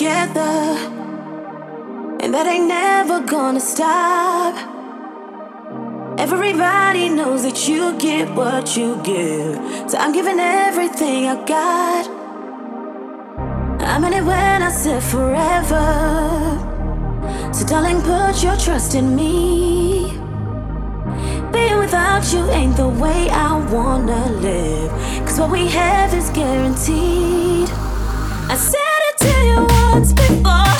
together. And that ain't never gonna stop. Everybody knows that you get what you give. So I'm giving everything I got. I meant it when I said forever. So, darling, put your trust in me. Being without you ain't the way I wanna live. Cause what we have is guaranteed. I said once before.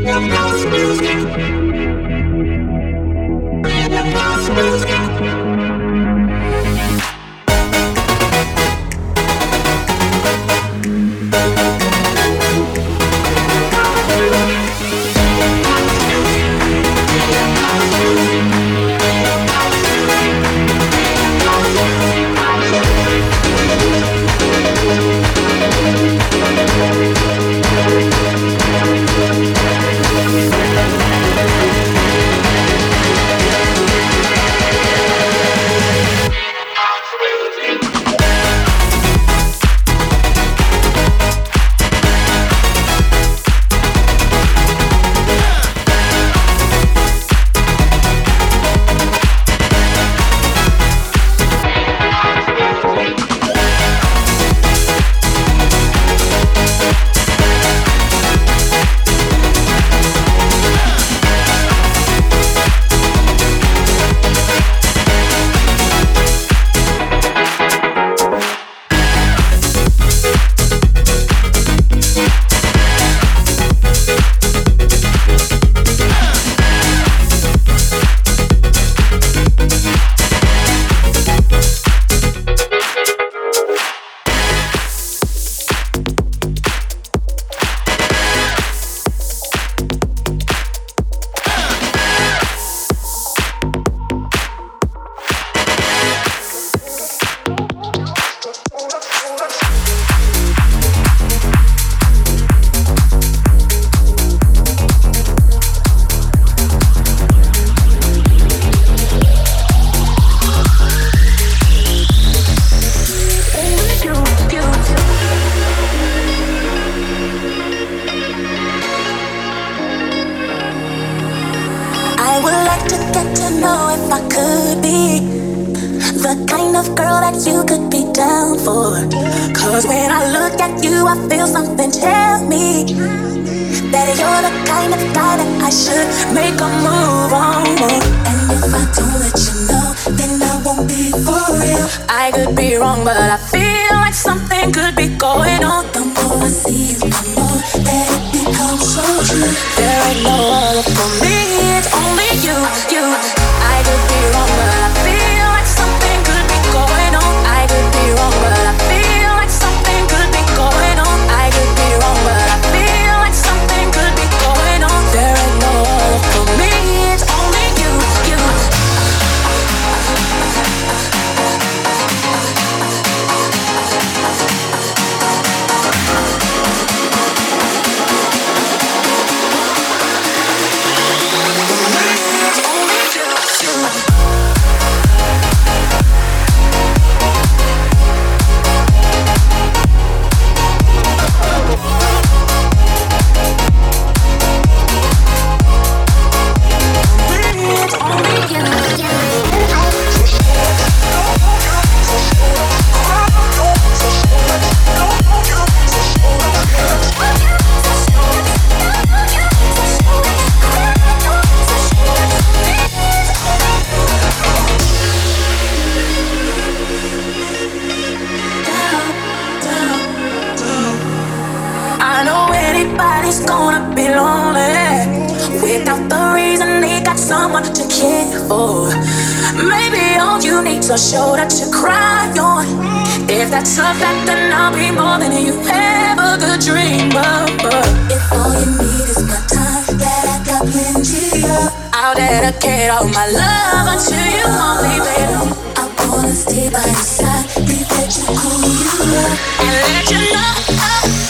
Music. I could be wrong, but I feel like something could be going on. The more I see you, the more that it becomes so true. There ain't no other for me, shoulder to cry on. If that's a fact, then I'll be more than you ever could dream of. If all you need is my time, that I got plenty of, I'll dedicate all my love unto you only, baby. I wanna stay by your side, be that you cool you love, and let you know. I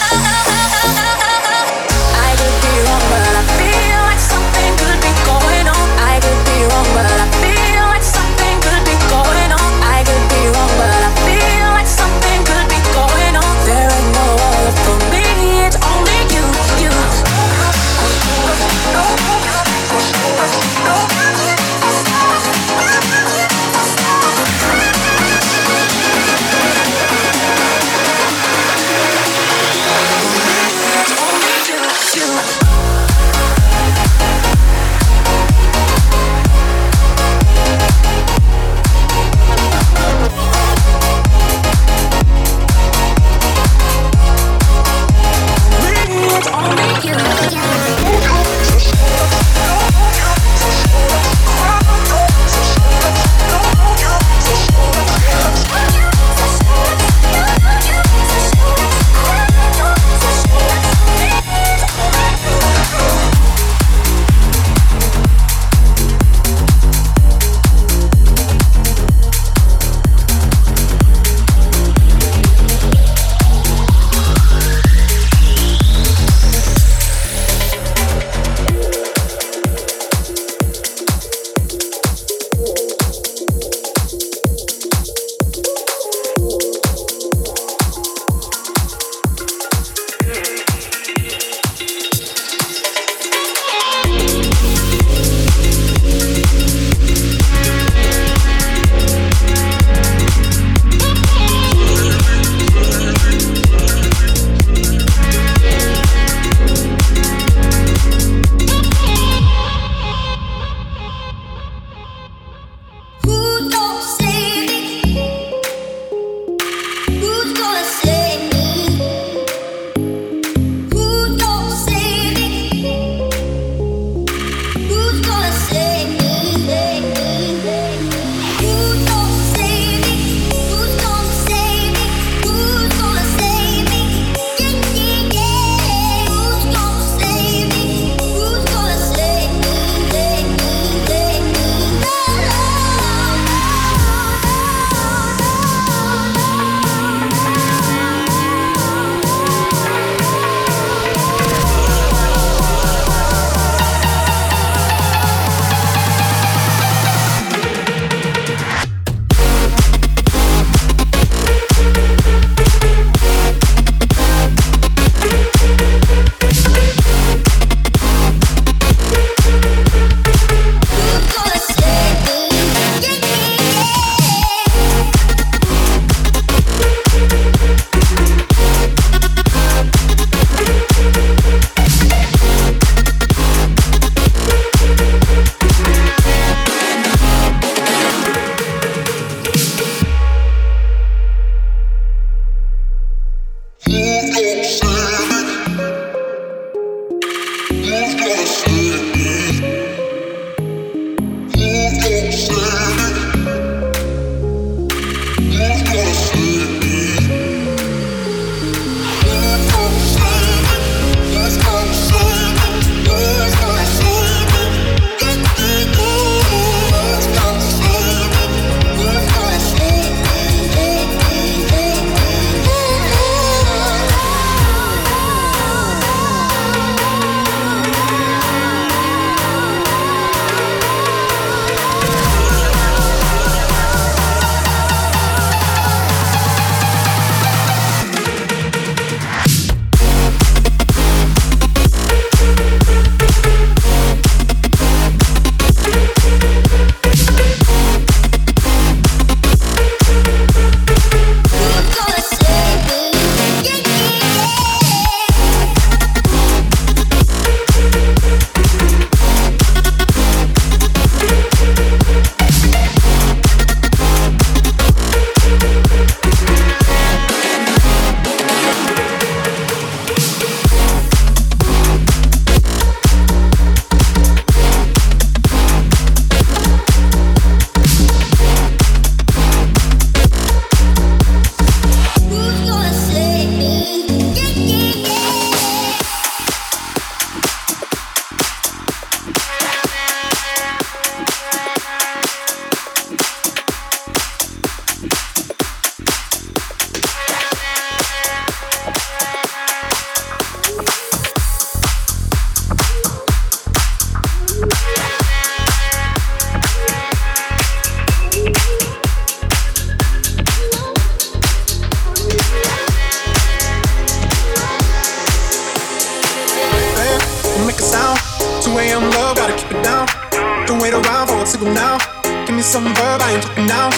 Some verb, I ain't talking now.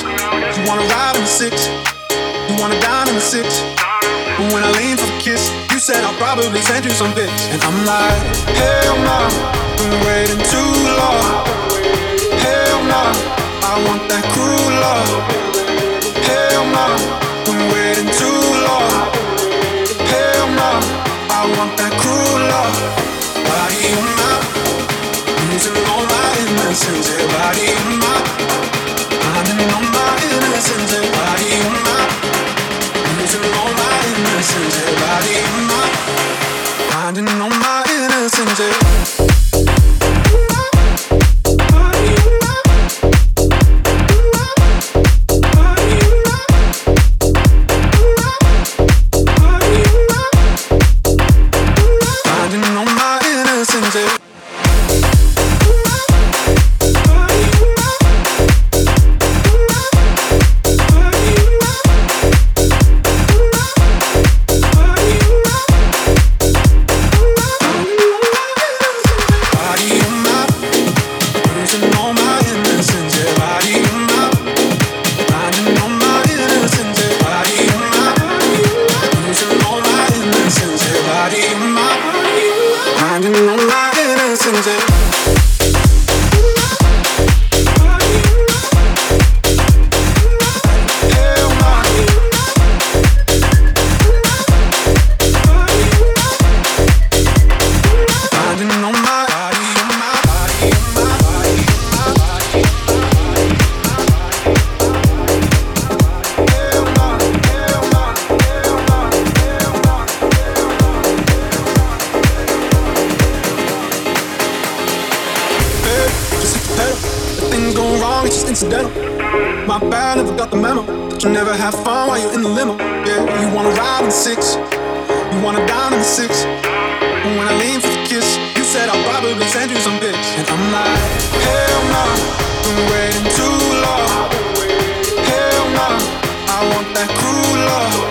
You wanna ride in the six, you wanna dine in the six. But when I lean for the kiss, you said I'll probably send you some pics. And I'm like, hell no, been waiting too long. Hell no, I want that cruel love. Hell no, been waiting too long. Hell no, I want that cruel love. Body on my, losing all my innocence. Yeah, body on my, all my innocence. Yeah, body on my, all my innocence. Yeah, body on my, finding all my innocence. Go it's just incidental. My bad, never got the memo. That you never have fun while you're in the limo. Yeah, you wanna ride in the six, you wanna dine in the six. And when I lean for the kiss, you said I'll probably send you some pics. And I'm like, hell no, been waiting too long. Hell no, I want that cruel love.